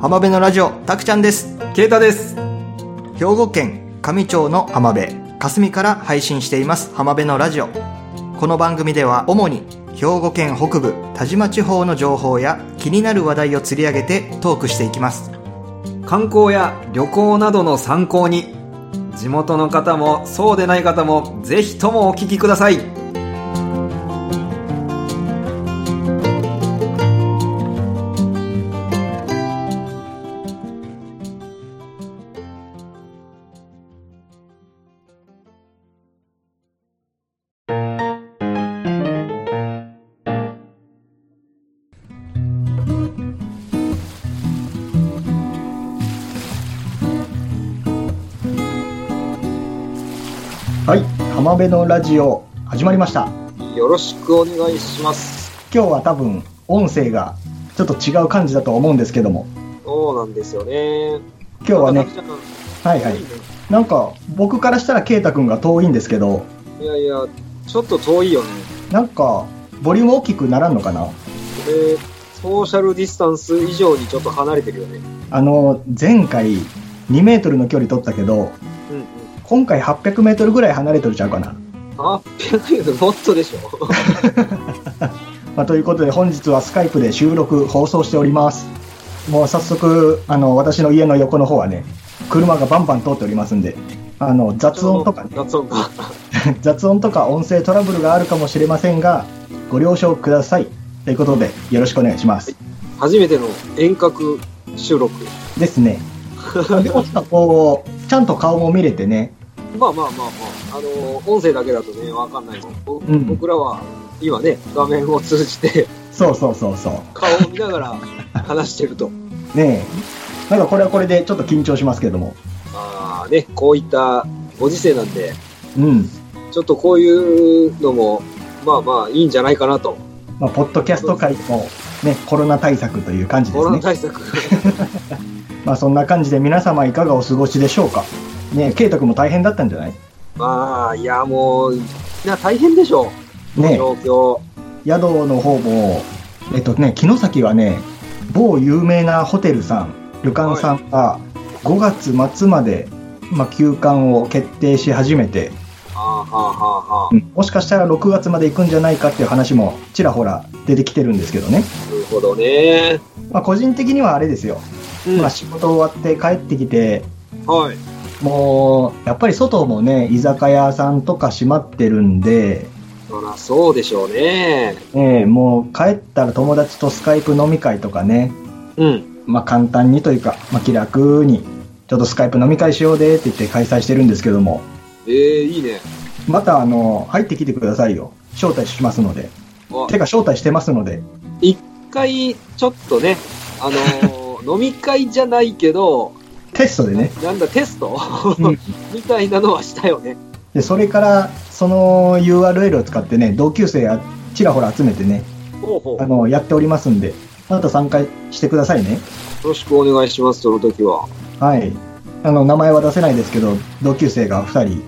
浜辺のラジオたくちゃんです。ケイタです。兵庫県上町の浜辺霞から配信しています浜辺のラジオ。この番組では主に兵庫県北部田島地方の情報や気になる話題を釣り上げてトークしていきます。観光や旅行などの参考に地元の方もそうでない方もぜひともお聞きくださいはい浜辺のラジオ始まりましたよろしくお願いします。今日は多分音声がちょっと違う感じだと思うんですけどもそうなんですよね。今日はねはいはいなんか僕からしたら圭太君が遠いんですけどいやいや、ちょっと遠いよね。なんかボリューム大きくならんのかな？これ、ソーシャルディスタンス以上にちょっと離れてるよね。あの前回2メートルの距離取ったけど。今回800メートルぐらい離れてるちゃうかな、あ、もっとでしょ。まあ、ということで本日はスカイプで収録放送しておりますもう早速あの私の家の横の方はね車がバンバン通っておりますんであの雑音とかね雑音か。雑音とか音声トラブルがあるかもしれませんがご了承くださいということでよろしくお願いします初めての遠隔収録。ですね でもこうちゃんと顔も見れてねまあまあまあまあ、あの音声だけだとね、わかんないの。ぼうん僕らは、今ね、画面を通じて、そうそうそうそう顔を見ながら話してると。ねえなんかこれはこれでちょっと緊張しますけどもまあね、こういったご時世なんで、うんちょっとこういうのも、まあまあいいんじゃないかなと。まあ、ポッドキャスト界もねコロナ対策という感じでコロナすね対策。まあそんな感じで皆様いかがお過ごしでしょうか？ねえ圭太君も大変だったんじゃない？まあ、いやもう、いや大変でしょう。ねえ状況。宿の方もえっとね城崎はね某有名なホテルさん旅館さんが5月末まで、まあ、休館を決定し始めて、ああ、はあ、はあ、はあ。うんもしかしたら6月まで行くんじゃないかっていう話もちらほら出てきてるんですけどね、なるほどね。まあ、個人的にはあれですよ、うん。まあ、仕事終わって帰ってきてはい。もうやっぱり外もね居酒屋さんとか閉まってるんで、そらそうでしょうね。ええもう帰ったら友達とスカイプ飲み会とかねうん。まあ簡単にというか、まあ、気楽にちょっとスカイプ飲み会しようでって言って開催してるんですけどもええいいね。またあの入ってきてくださいよ招待しますのであてか招待してますので一回、ちょっとね、あのー 飲み会じゃないけど、テストでね、なんだ、テスト？うん みたいなのはしたよね。でそれからその URL を使ってね同級生やちらほら集めてねほうほう。あのやっておりますんでまた参加してくださいねよろしくお願いします、その時は。はいあの名前は出せないですけど同級生が2人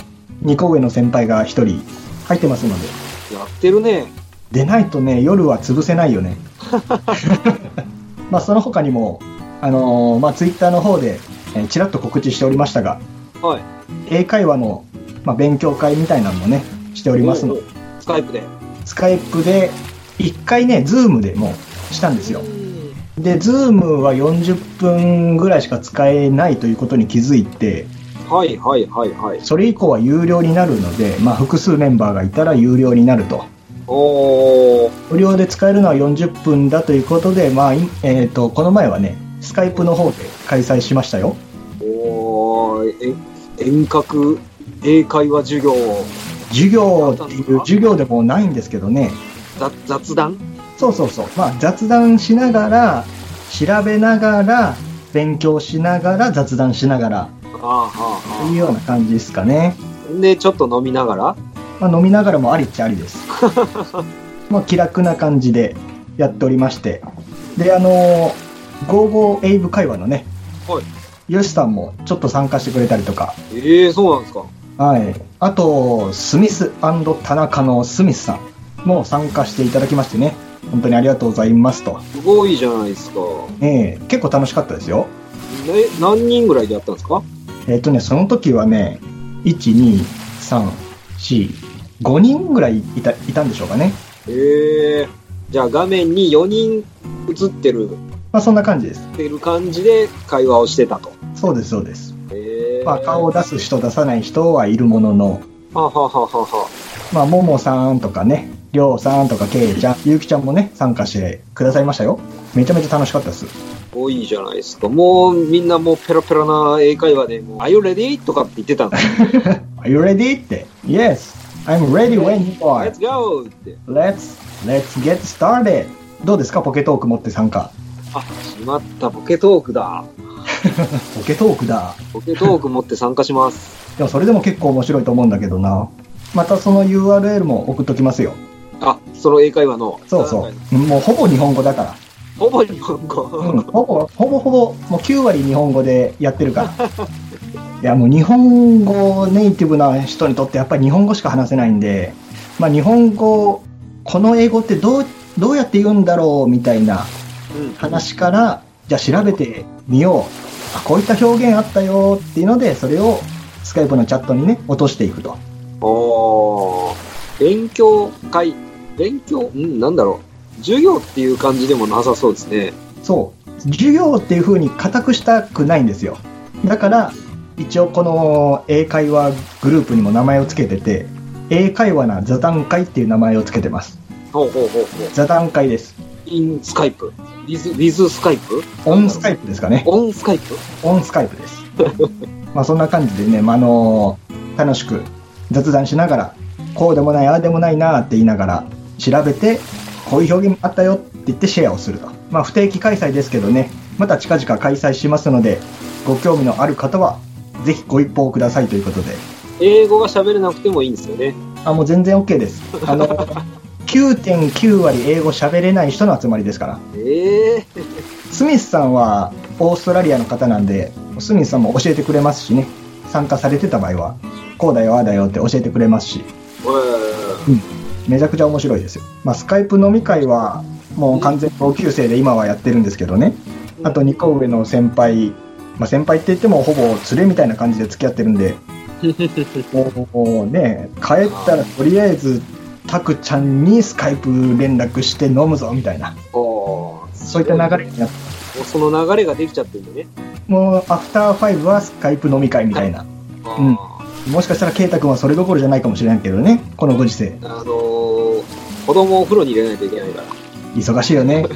2個上の先輩が1人入ってますのでやってるね。でないとね夜は潰せないよね まあその他にもあのーまあツイッターの方で、えーちらっと告知しておりましたがはい。英会話の、まあ、勉強会みたいなのもねしておりますのでSkype で。 Skype で1回ね Zoom でもしたんですようんで Zoom は40分ぐらいしか使えないということに気づいてはいはいはいはい。それ以降は有料になるので、まあ、複数メンバーがいたら有料になるとおー。無料で使えるのは40分だということで、まあいえー、とこの前はね Skype の方で開催しましたよ。おー、え遠隔英会話授業、授業っていう授業でもないんですけどね。ざ雑談？そうそうそう、まあ、雑談しながら調べながら勉強しながら雑談しながら。というような感じですかね、はあ。で、ちょっと飲みながら？まあ、飲みながらもありっちゃありです。まあ気楽な感じでやっておりまして。であのーゴーゴーエイブ会話のねはい。ヨシさんもちょっと参加してくれたりとかええー、そうなんですか。はい、あとスミス田中のスミスさんも参加していただきましてね本当にありがとうございますと。すごいじゃないですか。ええ結構楽しかったですよ。え、何人ぐらいでやったんですか？えっ、とね、その時はね、1、2、3、4、5人ぐらいいたいたんでしょうかね。ええじゃあ画面に4人映ってる、まあそんな感じです。ってる感じで会話をしてたと。そうです、そうです。ええまあ顔を出す人、出さない人はいるものの、ははははは。まあ、ももさんとかね、りょうさんとかけいちゃん、ゆうきちゃんもね、参加してくださいましたよ。めちゃめちゃ楽しかったです。多いじゃないですか。もうみんなもうペラペラな英会話で、もう Are you ready? とかって言ってたんですよ。Are you ready? って。Yes, I'm ready when you are. Let's go! って。Let's, let's get started. どうですか？ポケトーク持って参加。あ、しまった、ポケトークだ。ポケトークだ。ポケトーク持って参加します。でもそれでも結構面白いと思うんだけどな。またその URL も送っときますよ。あ、その英会話の。そうそう。もうほぼ日本語だから。ほぼ日本語。うん、ほぼ、ほぼほぼ、もう9割日本語でやってるから。いや、もう日本語ネイティブな人にとってやっぱり日本語しか話せないんで、まあ日本語、この英語ってどう、どうやって言うんだろうみたいなうん。話から、じゃあ調べてみよう。あ、こういった表現あったよっていうので、それをスカイプのチャットにね、落としていくと。おー勉強会。勉強うん、なんだろう。授業っていう感じでもなさそうですね。そう。授業っていう風に固くしたくないんですよ。だから、一応この英会話グループにも名前を付けてて、英会話な座談会っていう名前を付けてます。ほうほうほうほう。座談会です。インスカイプ？リズ、リズスカイプ？オンスカイプですかね。オンスカイプ？オンスカイプです。まあそんな感じでね、まあ、あの楽しく雑談しながら、こうでもない、ああでもないなって言いながら調べて、こういう表現あったよって言ってシェアをすると。まあ不定期開催ですけどね、また近々開催しますので、ご興味のある方は、ぜひご一報くださいということで。英語が喋れなくてもいいんですよね。あ、もう全然 OK です。あの、9.9割英語喋れない人の集まりですから。ええスミスさんはオーストラリアの方なんで、スミスさんも教えてくれますしね、参加されてた場合は、こうだよ、ああだよって教えてくれますし、めちゃくちゃ面白いですよ。まあ、スカイプ飲み会は、もう完全同級生で今はやってるんですけどね、あと2個上の先輩、まあ、先輩って言ってもほぼ連れみたいな感じで付き合ってるんで、もうね、帰ったらとりあえず、タクちゃんにスカイプ連絡して飲むぞみたいな、そういった流れになってもうその流れができちゃってるんでね。もう、アフターファイブはスカイプ飲み会みたいな。うんもしかしたら、ケイタ君はそれどころじゃないかもしれないけどね、このご時世。あのー、子供をお風呂に入れないといけないから。忙しいよね。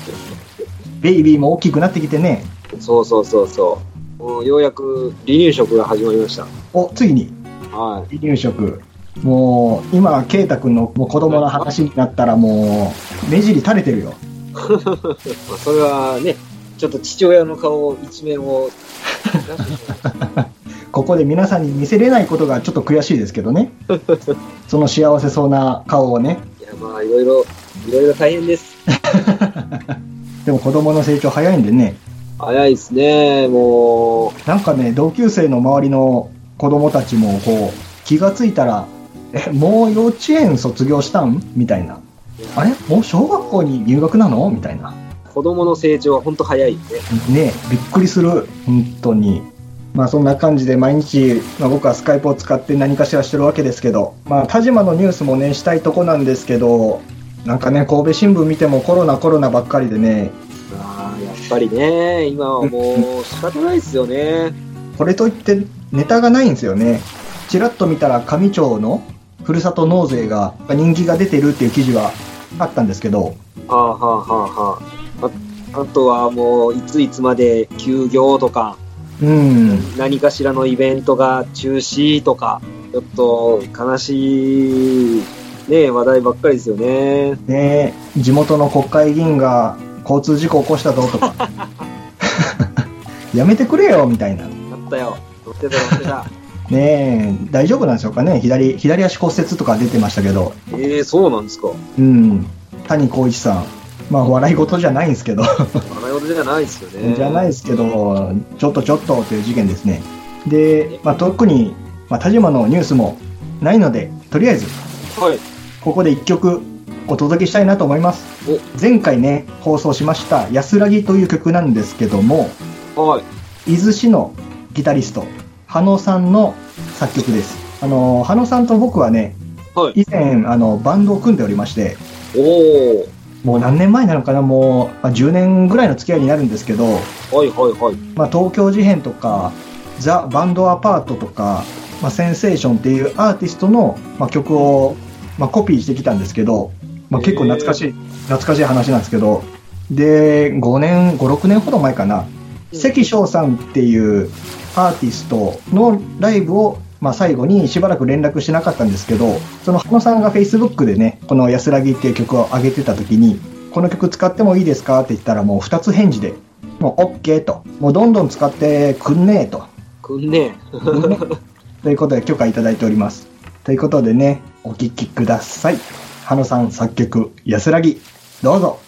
ベイビーも大きくなってきてね。そうそうそうそう。もうようやく離乳食が始まりました。お、ついに、は離乳食。もう、今、ケイタ君のもう子供の話になったらもう、目尻垂れてるよ。い。まあ、それはね、ちょっと父親の顔一面を。ここで皆さんに見せれないことがちょっと悔しいですけどね。その幸せそうな顔をね。いや、まあ、いろいろ、いろいろ大変です。でも子供の成長早いんでね。早いですね、もなんかね、同級生の周りの子供たちも、こう、気がついたら、え、もう幼稚園卒業したん？みたいな。う。あれ？もう小学校に入学なの？みたいな。子供の成長は本当早いよね。ねびっくりする。本当に。まあそんな感じで毎日、まあ、僕はスカイプを使って何かしらしてるわけですけど、まあ田島のニュースもね、したいとこなんですけど、なんかね、神戸新聞見てもコロナコロナばっかりでね、ああ、やっぱりね、今はもう仕方ないですよね。これといってネタがないんですよね。ちらっと見たら上町のふるさと納税が人気が出てるっていう記事はあったんですけど、はあはあはあはあ。ああとはもう、いついつまで休業とか、うん、何かしらのイベントが中止とか、ちょっと悲しい、ね、話題ばっかりですよね。ね地元の国会議員が交通事故起こしたぞとか、やめてくれよみたいな。あったよ。乗ってた乗ってた。ねえ、大丈夫なんでしょうかね？左、左足骨折とか出てましたけど、ええそうなんですか。うん、谷光一さん。まあ、笑い事じゃないんですけど、笑い事じゃないですよね。じゃないですけど、ちょっとちょっとという事件ですね。で、まあ、特に、まあ、田島のニュースもないので、とりあえず、はい。ここで一曲お届けしたいなと思います。前回ね、放送しました安らぎという曲なんですけども、はい。伊豆市のギタリスト、羽野さんの作曲です。あの、羽野さんと僕はね、はい。以前、あの、バンドを組んでおりまして、おー。もう何年前なのかな、もう、まあ、10年ぐらいの付き合いになるんですけど、はいはいはい。まあ、東京事変とか、ザ・バンドアパートとか、まあ、センセーションっていうアーティストの、まあ、曲を、まあ、コピーしてきたんですけど、まあ、結構懐かしい、懐かしい話なんですけど、で、5年、5、6年ほど前かな、関翔さんっていうアーティストのライブを、まあ、最後にしばらく連絡してなかったんですけど、その羽野さんが Facebook でね、この安らぎっていう曲を上げてた時に、この曲使ってもいいですかって言ったらもう2つ返事で、もう OK と、もうどんどん使ってくんねえと。くんね ということで許可いただいております。ということでね、お聴きください。羽野さん作曲、安らぎ、どうぞ。「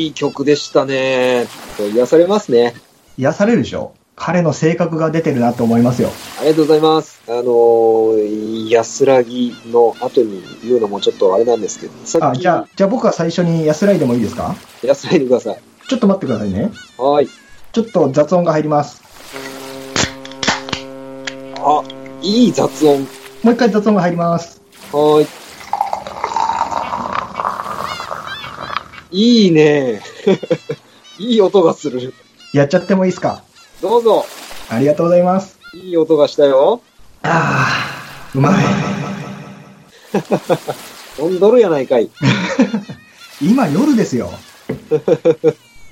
いい曲でしたね。癒されますね。癒されるでしょ？彼の性格が出てるなと思いますよ。ありがとうございます。あのー、安らぎの後に言うのもちょっとあれなんですけど、さあ、っきじゃあ、じゃあ僕は最初に安らいでもいいですか？安らいでください。ちょっと待ってくださいね。はい。ちょっと雑音が入ります。あ、いい雑音。もう一回雑音が入ります。はーい。いいね。いい音がする。やっちゃってもいいですか？どうぞ。ありがとうございます。いい音がしたよ。ああ、うまい。飲んどるやないかい。今夜ですよ。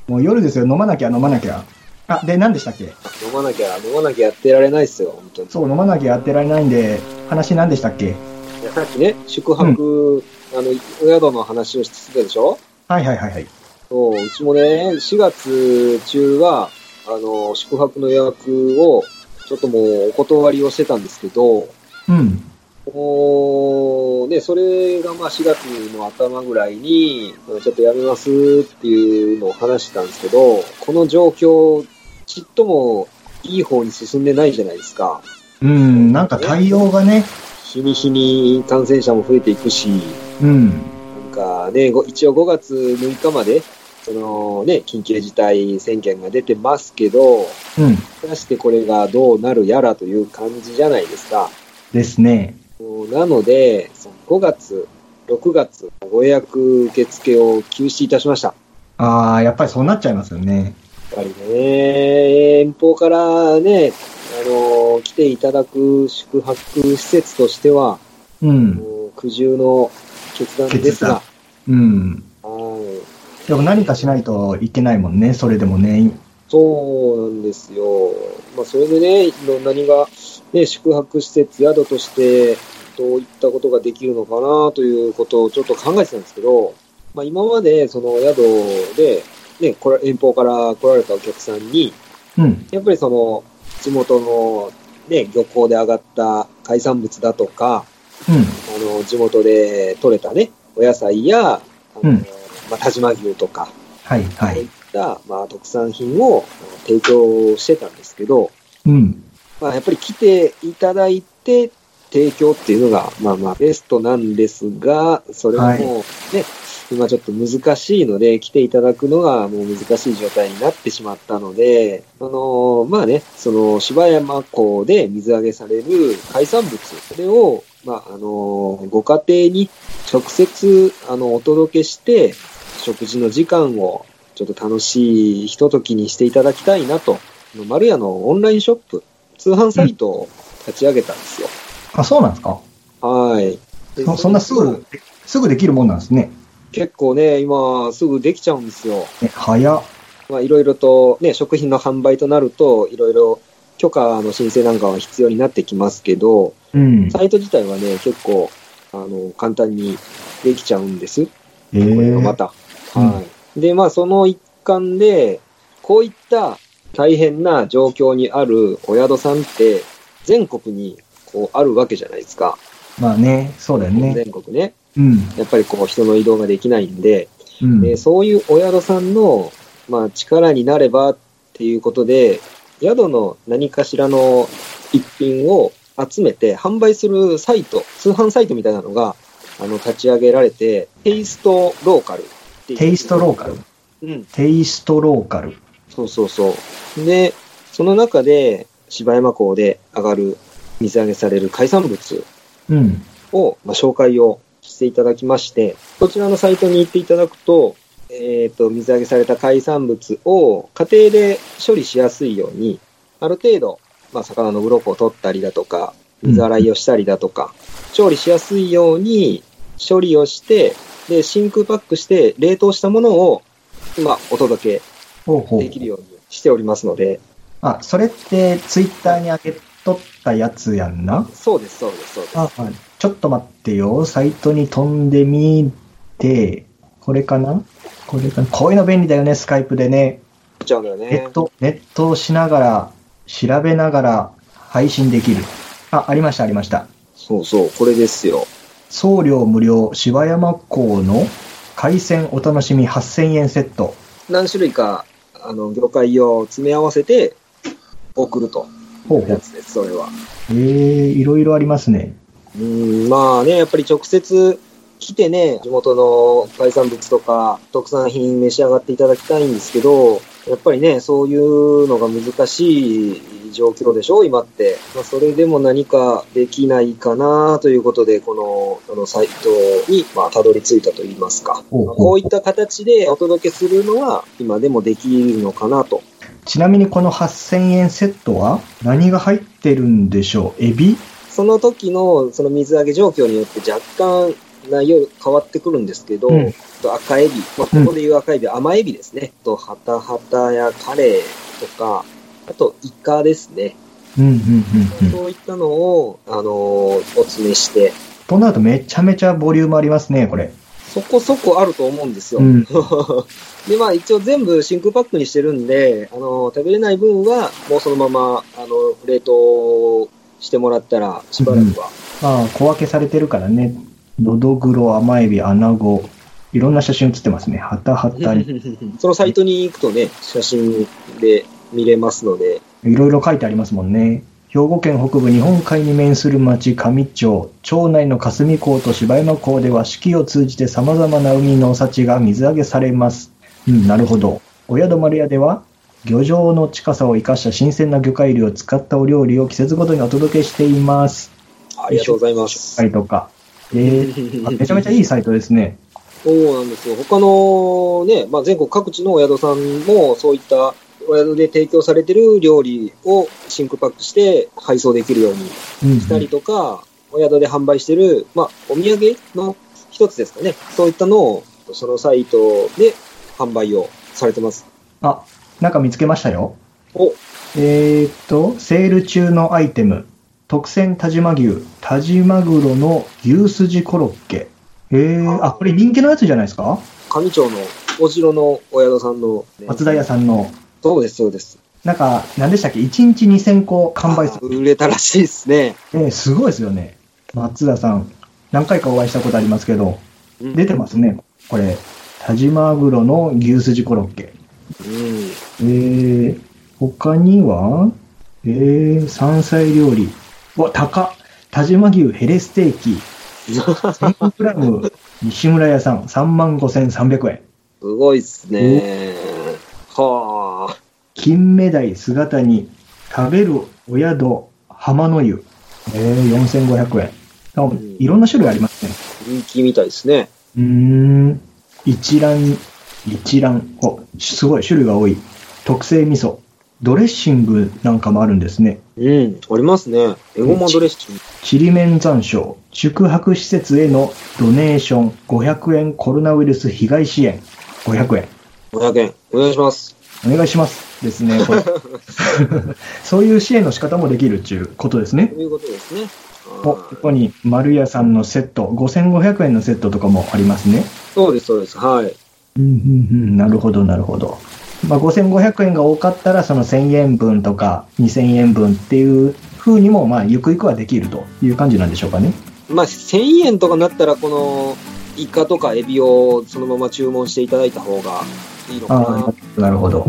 もう夜ですよ。飲まなきゃ飲まなきゃ。あ、で、何でしたっけ？飲まなきゃ、飲まなきゃやってられないっすよ、本当に。そう、飲まなきゃやってられないんで、話何でしたっけ？いやさっきね、宿泊、あの、お宿の話をしてたでしょ？はいはいはいはい。そう、うちもね、4月中は、あの、宿泊の予約を、ちょっともうお断りをしてたんですけど、うん。もう、ね、それがまあ4月の頭ぐらいに、ちょっとやめますっていうのを話したんですけど、この状況、ちっともいい方に進んでないじゃないですか。うん、なんか対応がね、日に日に感染者も増えていくし、うん。かね、ご一応5月6日まで、そのね、緊急事態宣言が出てますけど、うん。果たしてこれがどうなるやらという感じじゃないですか。ですね。なので、その5月、6月、ご予約受付を休止いたしました。ああ、やっぱりそうなっちゃいますよね。やっぱりね、遠方からね、あの、来ていただく宿泊施設としては、うん。苦渋の決断ですが、うん。はい。でも何かしないといけないもんね、それでもね。そうなんですよ。まあ、それでね、いろんな何が、ね、宿泊施設、宿として、どういったことができるのかなということをちょっと考えてたんですけど、まあ、今までその宿で、ね、これ遠方から来られたお客さんに、うん。やっぱりその、地元の、ね、漁港で上がった海産物だとか、うん。あの、地元で採れたね、お野菜や、あの、うんまあ、田島牛とか、はいはい。そういった、まあ、特産品を提供してたんですけど、うん。まあ、やっぱり来ていただいて、提供っていうのが、まあまあ、ベストなんですが、それはもうね、今ちょっと難しいので、来ていただくのがもう難しい状態になってしまったので、あのまあね、その芝山港で水揚げされる海産物、それを、まあ、あのご家庭に直接、あの、お届けして、食事の時間をちょっと楽しいひとときにしていただきたいなと、丸屋のオンラインショップ、通販サイトを立ち上げたんですよ。あ、そうなんですか？はい。でそそんなすぐ、すぐできるもんなんですね。結構ね、今すぐできちゃうんですよ。ね、早っ。まあいろいろとね、食品の販売となると、いろいろ許可の申請なんかは必要になってきますけど、うん。サイト自体はね、結構、あの、簡単にできちゃうんです。えこれがまー、た。うんはい。で、まあその一環で、こういった大変な状況にあるお宿さんって、全国にこうあるわけじゃないですか。まあね、そうだよね。全国ね。うん。やっぱりこう人の移動ができないんで、うん。でそういうお宿さんの、まあ、力になればっていうことで、宿の何かしらの一品を集めて販売するサイト、通販サイトみたいなのが、あの、立ち上げられて、テイストローカルっていうテイストローカル？うん、テイストローカル。そうそうそう。で、その中で、芝山港で上がる、水揚げされる海産物うん。を、まあ、紹介をしていただきまして、こちらのサイトに行っていただくと、えっ、と、水揚げされた海産物を家庭で処理しやすいように、ある程度、まあ、魚の鱗を取ったりだとか、水洗いをしたりだとか、調理しやすいように処理をして、で、真空パックして冷凍したものを、まあ、お届けほうほうできるようにしておりますので、あ、それってツイッターに上げとったやつやんな？そうです、そうです、そうです。あ、はい。ちょっと待ってよ。サイトに飛んでみて、これかな？これかな？こういうの便利だよね、スカイプでね。っちゃうんだよねネッ。ト、ネットをしながら、調べながら配信できる。あ、ありました、ありました。そうそう、これですよ。送料無料、芝山港の海鮮お楽しみ8000円セット。何種類か、あの、魚介を詰め合わせて送ると。ほうほう。やつです、それは。えー、いろいろありますね。うん、まあね、やっぱり直接来てね、地元の海産物とか特産品召し上がっていただきたいんですけど、やっぱりね、そういうのが難しい状況でしょ、今って。まあ、それでも何かできないかなということで、この、あの、サイトに、まあ、たどり着いたといいますか。ほうほうこういった形でお届けするのは、今でもできるのかなと。ちなみにこの8000円セットは何が入ってるんでしょう？エビ？その時のその水揚げ状況によって若干内容変わってくるんですけど、うんと赤エビ、まあ、ここでいう赤エビは甘エビですね。と、ハタハタやカレーとか、あとイカですね。うんうんうんうん。そういったのを、あのーお詰めして、となるとめちゃめちゃボリュームありますね、これ。そこそこあると思うんですよ。うん で、まあ一応全部真空パックにしてるんで、あのー食べれない分はもうそのまま、あの、冷凍してもらったらしばらくは。まあ、小分けされてるからね。のどぐろ、甘エビ、アナゴ。いろんな写真写ってますね。ハタハタに。そのサイトに行くとね、写真で見れますので、いろいろ書いてありますもんね。兵庫県北部日本海に面する町上町、町内の霞港と柴山港では四季を通じて様々な海の幸が水揚げされます。うん、なるほど。お宿丸屋では、漁場の近さを生かした新鮮な魚介類を使ったお料理を季節ごとにお届けしています。ありがとうございます。はいとか。えー、あめちゃめちゃいいサイトですね。そうなんですよ。他のね、まあ、全国各地のお宿さんもそういったお宿で提供されてる料理を真空パックして配送できるようにうん、したりとか、お宿で販売してる、まあ、お土産の一つですかね。そういったのを、そのサイトで販売をされてます。あ、なんか見つけましたよ。お、えーっと、セール中のアイテム。特選但馬牛、但馬黒の牛すじコロッケ。えー、あ、これ人気のやつじゃないですか？上町のお城のお宿さんの、ね、松田屋さんの。そうです、そうです。なんか、何でしたっけ ?1 日2000個完売する。売れたらしいですね。えー、すごいですよね。松田さん。何回かお会いしたことありますけど、出てますね。これ、但馬黒の牛すじコロッケ。うん。えー、他には、えー、山菜料理。うわ、高っ。但馬牛ヘレステーキ。1000グラム、西村屋さん、35,300円。すごいっすね。はあ。金目鯛姿に、食べるお宿、浜の湯。えー、4500円。いろんな種類ありますね。人気みたいですね。うーん。一蘭、一蘭。お、すごい、種類が多い。特製味噌。ドレッシングなんかもあるんですね。うん。ありますね。エゴマドレッシング。ちりめん残暑。宿泊施設へのドネーション。500円コロナウイルス被害支援。500円。500円。お願いします。お願いします。ですね、これ。そういう支援の仕方もできるっていうことですねと。いうことですね。お、ここに丸屋さんのセット。5500円のセットとかもありますね。そうです、そうです。はい。うんうんうん、なるほど、なるほど。まあ、5500円が多かったら、その1000円分とか2000円分っていう風にも、まあ、ゆくゆくはできるという感じなんでしょうかね。まあ、1000円とかなったら、この、イカとかエビをそのまま注文していただいた方がいいのかあな。あ、なるほど。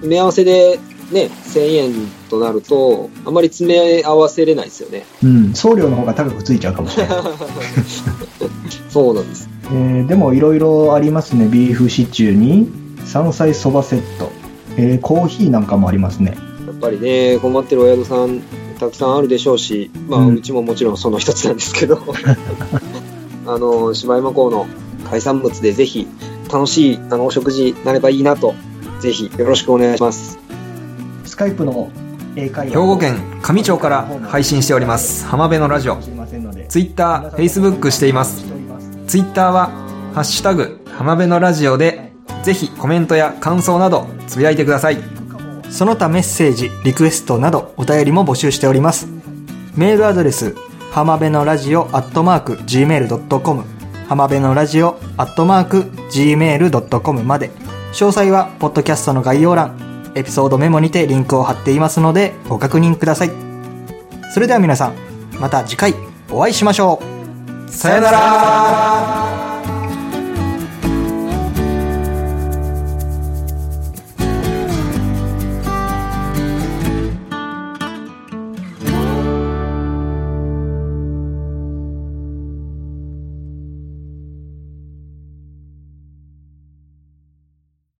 詰め合わせでね、1000円となると、あまり詰め合わせれないですよね。うん、送料の方が高くついちゃうかもしれない。そうなんです。えーでも、いろいろありますね。ビーフシチューに、山菜そばセット。えーコーヒーなんかもありますね。やっぱりね、困ってるお宿さん、たくさんあるでしょうし、まあ、うんうちももちろんその一つなんですけど、あの、柴山港の海産物でぜひ、楽しい、あの、お食事になればいいなと、ぜひ、よろしくお願いします。スカイプの英会話兵庫県上町から配信しております浜辺のラジオ Twitter、Facebook しています。Twitter は「ハッシュタグ浜辺のラジオ」でぜひコメントや感想などつぶやいてくださいその他メッセージ、リクエストなどお便りも募集しております。メールアドレス、浜辺のラジオアットマーク gmail.com 浜辺のラジオアットマーク gmail.com まで。詳細は、ポッドキャストの概要欄、エピソードメモにてリンクを貼っていますので、ご確認ください。それでは皆さん、また次回お会いしましょう。さよなら